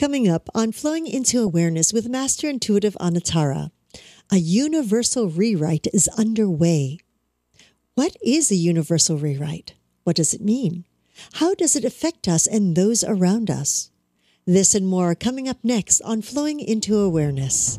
Coming up on Flowing into Awareness with Master Intuitive Anatara, a universal rewrite is underway. What is a universal rewrite? What does it mean? How does it affect us and those around us? This and more coming up next on Flowing into Awareness.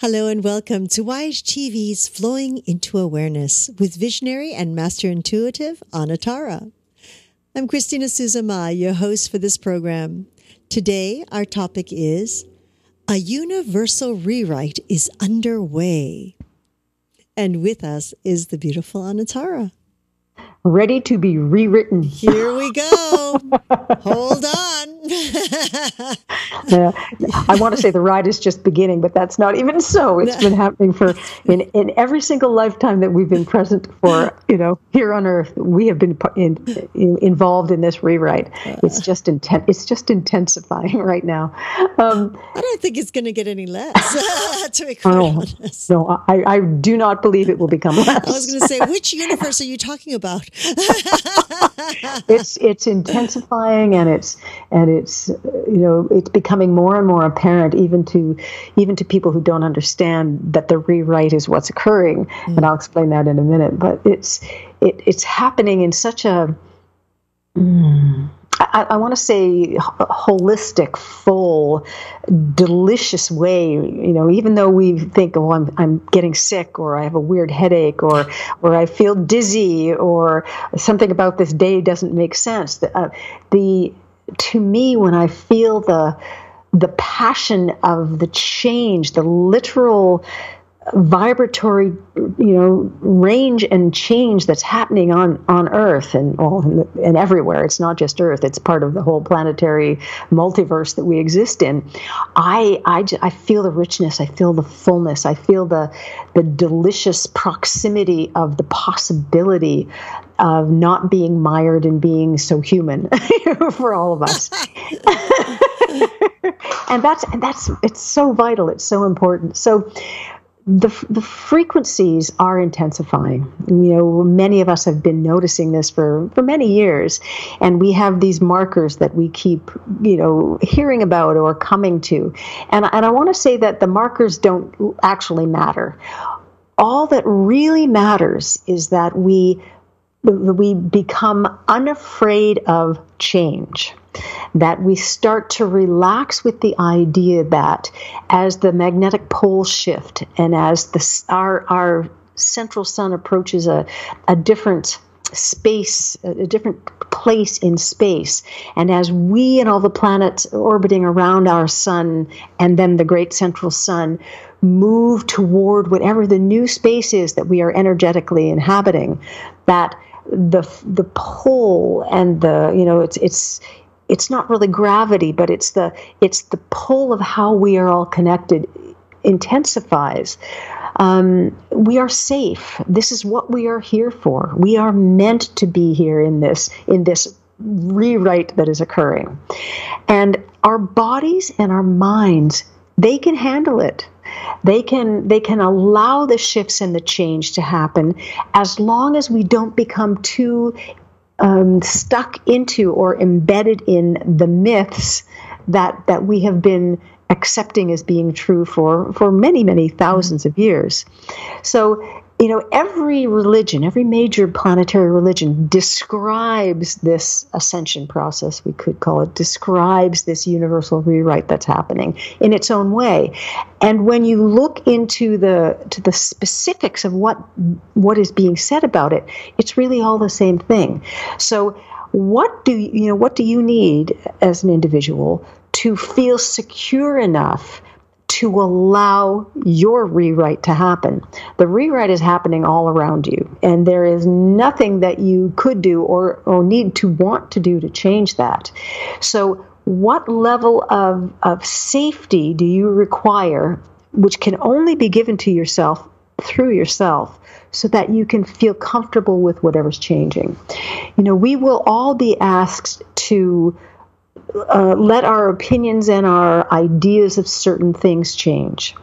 Hello and welcome to Wise TV's Flowing into Awareness with visionary and master intuitive Anatara. I'm Christina Suzama, your host for this program. Today, our topic is A Universal Rewrite is Underway. And with us is the beautiful Anatara ready to be rewritten. Here we go. Hold on. uh, I want to say the ride is just beginning, but that's not even so. It's been happening for in, in every single lifetime that we've been present for, you know, here on Earth. We have been in, in, involved in this rewrite. It's just inten- It's just intensifying right now. Um, I don't think it's going to get any less. to be quite oh, honest. No, I, I do not believe it will become less. I was going to say, which universe are you talking about? it's it's intensifying and it's and it's you know it's becoming more and more apparent even to even to people who don't understand that the rewrite is what's occurring mm. and I'll explain that in a minute but it's it, it's happening in such a mm, I, I want to say holistic, full, delicious way. You know, even though we think, oh, I'm I'm getting sick, or I have a weird headache, or or I feel dizzy, or something about this day doesn't make sense. The, uh, the to me, when I feel the the passion of the change, the literal vibratory, you know, range and change that's happening on on Earth and all and everywhere. It's not just Earth; it's part of the whole planetary multiverse that we exist in. I I, I feel the richness. I feel the fullness. I feel the the delicious proximity of the possibility of not being mired in being so human for all of us. and that's and that's it's so vital. It's so important. So the, the frequencies are intensifying. You know, many of us have been noticing this for, for many years, and we have these markers that we keep, you know, hearing about or coming to. And, and I want to say that the markers don't actually matter. All that really matters is that we we become unafraid of change that we start to relax with the idea that as the magnetic poles shift and as the, our, our central sun approaches a, a different space, a different place in space. And as we and all the planets orbiting around our sun and then the great central sun move toward whatever the new space is that we are energetically inhabiting, that the the pull and the you know it's it's it's not really gravity, but it's the it's the pull of how we are all connected intensifies. Um, we are safe. This is what we are here for. We are meant to be here in this in this rewrite that is occurring, and our bodies and our minds they can handle it. They can they can allow the shifts and the change to happen as long as we don't become too um, stuck into or embedded in the myths that that we have been accepting as being true for for many many thousands of years. So you know, every religion, every major planetary religion describes this ascension process, we could call it, describes this universal rewrite that's happening in its own way. And when you look into the to the specifics of what what is being said about it, it's really all the same thing. So what do you know what do you need as an individual to feel secure enough to allow your rewrite to happen. The rewrite is happening all around you, and there is nothing that you could do or, or need to want to do to change that. So, what level of, of safety do you require, which can only be given to yourself through yourself? so that you can feel comfortable with whatever's changing. You know, we will all be asked to uh, let our opinions and our ideas of certain things change.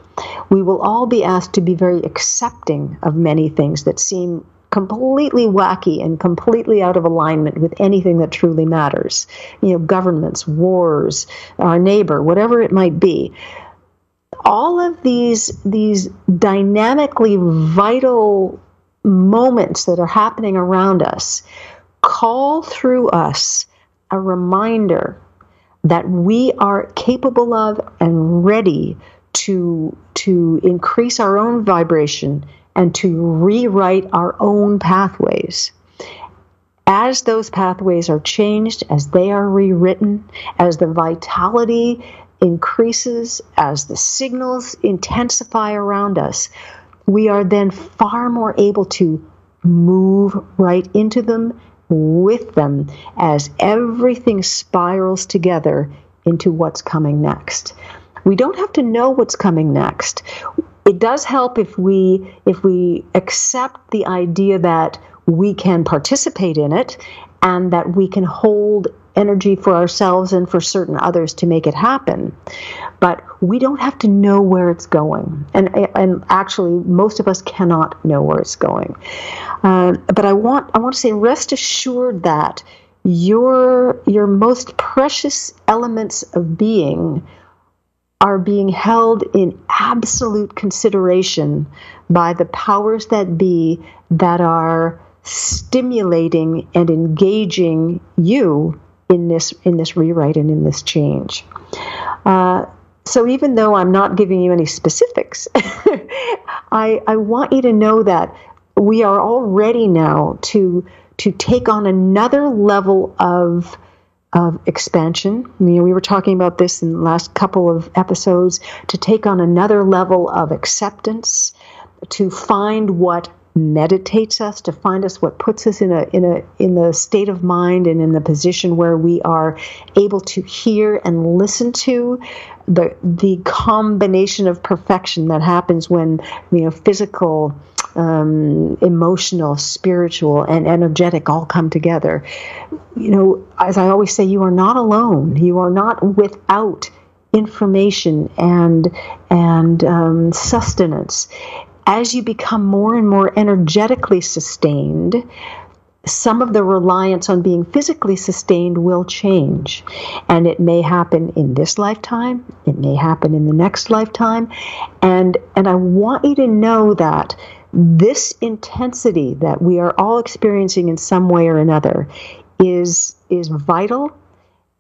We will all be asked to be very accepting of many things that seem completely wacky and completely out of alignment with anything that truly matters. You know, governments, wars, our neighbor, whatever it might be. All of these these dynamically vital moments that are happening around us call through us a reminder that we are capable of and ready to to increase our own vibration and to rewrite our own pathways. As those pathways are changed as they are rewritten as the vitality increases as the signals intensify around us we are then far more able to move right into them with them as everything spirals together into what's coming next. We don't have to know what's coming next. It does help if we if we accept the idea that we can participate in it and that we can hold energy for ourselves and for certain others to make it happen. But we don't have to know where it's going. And, and actually, most of us cannot know where it's going. Uh, but I want, I want to say, rest assured that your, your most precious elements of being are being held in absolute consideration by the powers that be that are stimulating and engaging you in this in this rewrite and in this change. Uh, so even though I'm not giving you any specifics, I, I want you to know that we are all ready now to to take on another level of of expansion. You know, we were talking about this in the last couple of episodes to take on another level of acceptance, to find what meditates us to find us what puts us in a in a in the state of mind and in the position where we are able to hear and listen to the the combination of perfection that happens when you know physical um, emotional spiritual and energetic all come together. You know as i always say you are not alone. You are not without information and and um, sustenance as you become more and more energetically sustained, some of the reliance on being physically sustained will change. And it may happen in this lifetime, it may happen in the next lifetime. And, and I want you to know that this intensity that we are all experiencing in some way or another is, is vital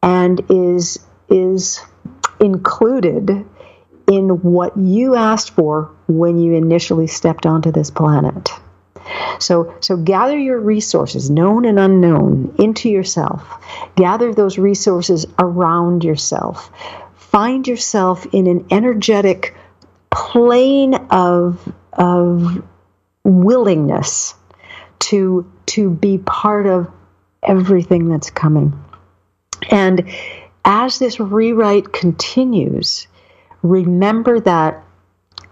and is, is included in what you asked for when you initially stepped onto this planet. So, so gather your resources, known and unknown, into yourself. Gather those resources around yourself. Find yourself in an energetic plane of, of willingness to, to be part of everything that's coming. And as this rewrite continues, remember that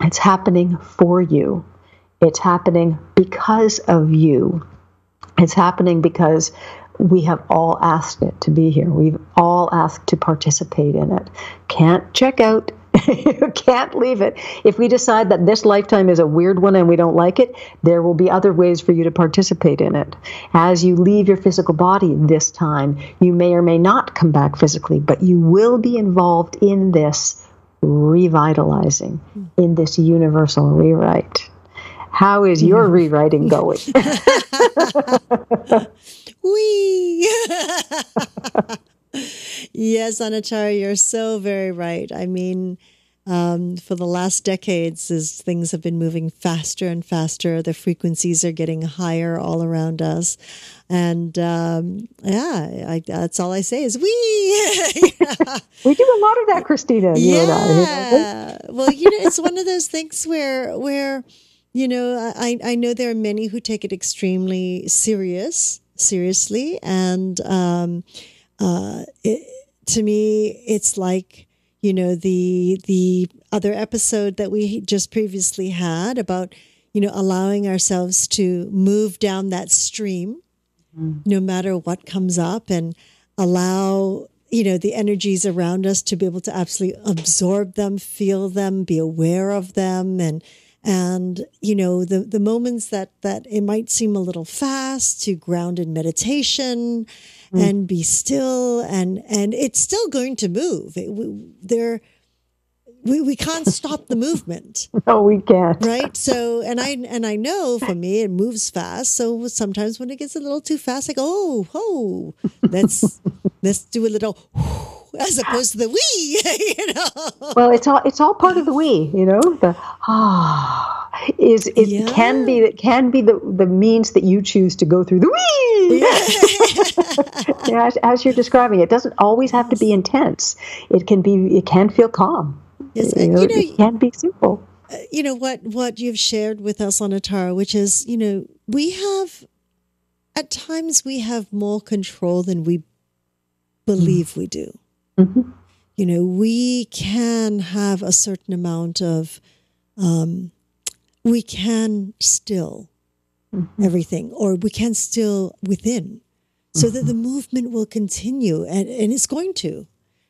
it's happening for you. It's happening because of you. It's happening because we have all asked it to be here. We've all asked to participate in it. Can't check out. you can't leave it. If we decide that this lifetime is a weird one and we don't like it, there will be other ways for you to participate in it. As you leave your physical body this time, you may or may not come back physically, but you will be involved in this revitalizing in this universal rewrite. How is your rewriting going? Wee! yes, Anatara, you're so very right. I mean, um, for the last decades as things have been moving faster and faster. The frequencies are getting higher all around us. And um, yeah, I, that's all I say is we. we do a lot of that, Christina. yeah. well, you know, it's one of those things where where you know I I know there are many who take it extremely serious seriously, and um, uh, it, to me, it's like you know the the other episode that we just previously had about you know allowing ourselves to move down that stream mm. no matter what comes up and allow you know the energies around us to be able to absolutely absorb them feel them be aware of them and and you know the the moments that that it might seem a little fast to ground in meditation mm. and be still and and it's still going to move it, there we, we can't stop the movement. No we can't. Right? So and i and i know for me it moves fast. So sometimes when it gets a little too fast i go oh oh let's let's do a little as opposed to the we you know? Well it's all it's all part of the we you know? The ah is it yeah. can be that can be the the means that you choose to go through the we yeah. yeah as, as, you're describing it doesn't always have to be intense. It can be it can feel calm yes, you know, you know it can be simple uh, you know what what you've shared with us Anatara which is you know we have at times we have more control than we believe mm. we do mm-hmm. you know we can have a certain amount of um, we can still mm-hmm. everything, or we can still within, so mm-hmm. that the mm-hmm. movement will continue, and, and it's going to.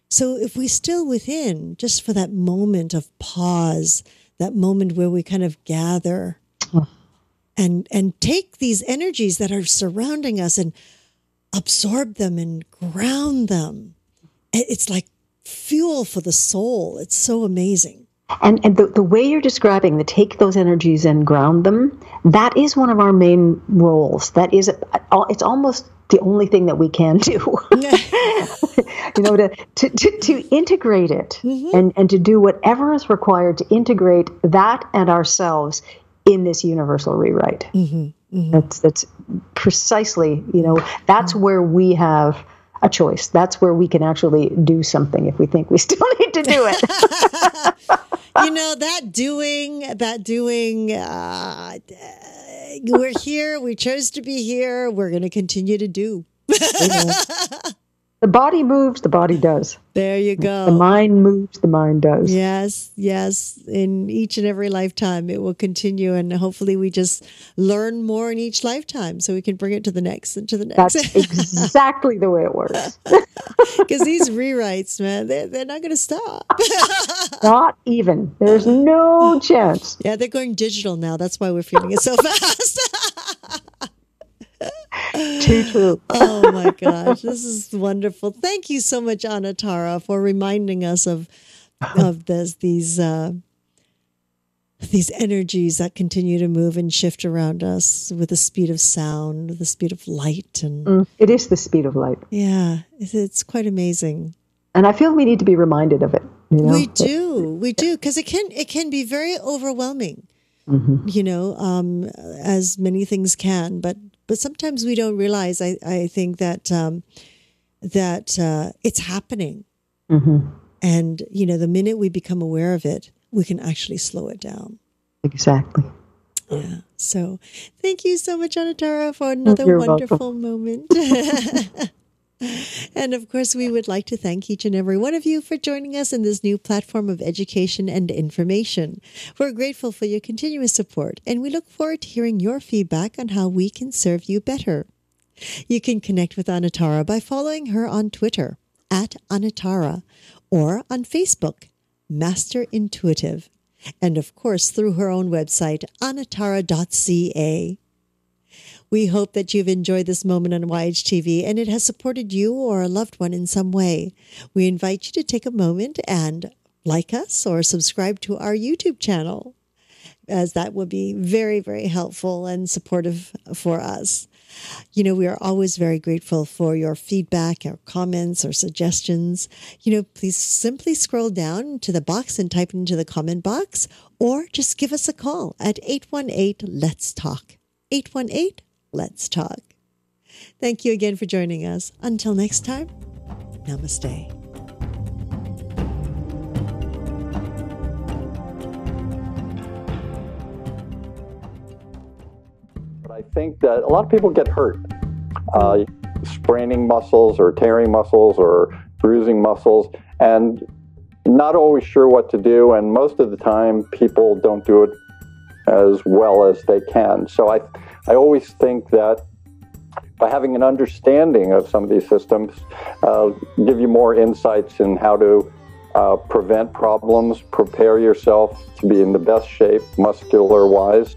So if we still within, just for that moment of pause, that moment where we kind of gather oh. and and take these energies that are surrounding us and absorb them and ground them. It's like fuel for the soul. It's so amazing. And, and the, the way you're describing the take those energies and ground them, that is one of our main roles. That is, uh, it's almost the only thing that we can do. you know, to, to, to, to integrate it mm-hmm. and, and to do whatever is required to integrate that and ourselves in this universal rewrite. Mm-hmm. Mm-hmm. That's, that's precisely, you know, that's mm-hmm. where we have a choice. That's where we can actually do something if we think we still need to do it. you know that doing that doing uh, we're here. We chose to be here. We're going to continue to do the body moves, the body does. There you go. The mind moves, the mind does. Yes, yes. In each and every lifetime, it will continue. And hopefully, we just learn more in each lifetime so we can bring it to the next and to the next. That's exactly the way it works. Because these rewrites, man, they're, they're not going to stop. not even. There's no chance. Yeah, they're going digital now. That's why we're feeling it so fast. Too true. oh my gosh, this is wonderful. Thank you so much, Anatara, for reminding us of of this these uh, these energies that continue to move and shift around us with the speed of sound, the speed of light, and mm, it is the speed of light. Yeah, it's quite amazing. And I feel we need to be reminded of it. You know? We do, we do, because it can it can be very overwhelming. Mm-hmm. You know, um, as many things can, but but sometimes we don't realize. I I think that um, that uh, it's happening, mm-hmm. and you know, the minute we become aware of it, we can actually slow it down. Exactly. Yeah. So, thank you so much, Anatara, for another You're wonderful welcome. moment. And of course, we would like to thank each and every one of you for joining us in this new platform of education and information. We're grateful for your continuous support, and we look forward to hearing your feedback on how we can serve you better. You can connect with Anatara by following her on Twitter at Anatara or on Facebook, Master Intuitive, and of course through her own website, anatara.ca. We hope that you've enjoyed this moment on YHTV and it has supported you or a loved one in some way. We invite you to take a moment and like us or subscribe to our YouTube channel. as that would be very, very helpful and supportive for us. You know, we are always very grateful for your feedback, or comments, or suggestions. You know, please simply scroll down to the box and type into the comment box, or just give us a call at 818 Let's Talk. 818 Let's Talk. Thank you again for joining us. Until next time, namaste. But I think that a lot of people get hurt, uh, spraining muscles or tearing muscles or bruising muscles, and not always sure what to do. And most of the time, people don't do it as well as they can. So I, I always think that by having an understanding of some of these systems, uh, give you more insights in how to uh, prevent problems, prepare yourself to be in the best shape, muscular wise,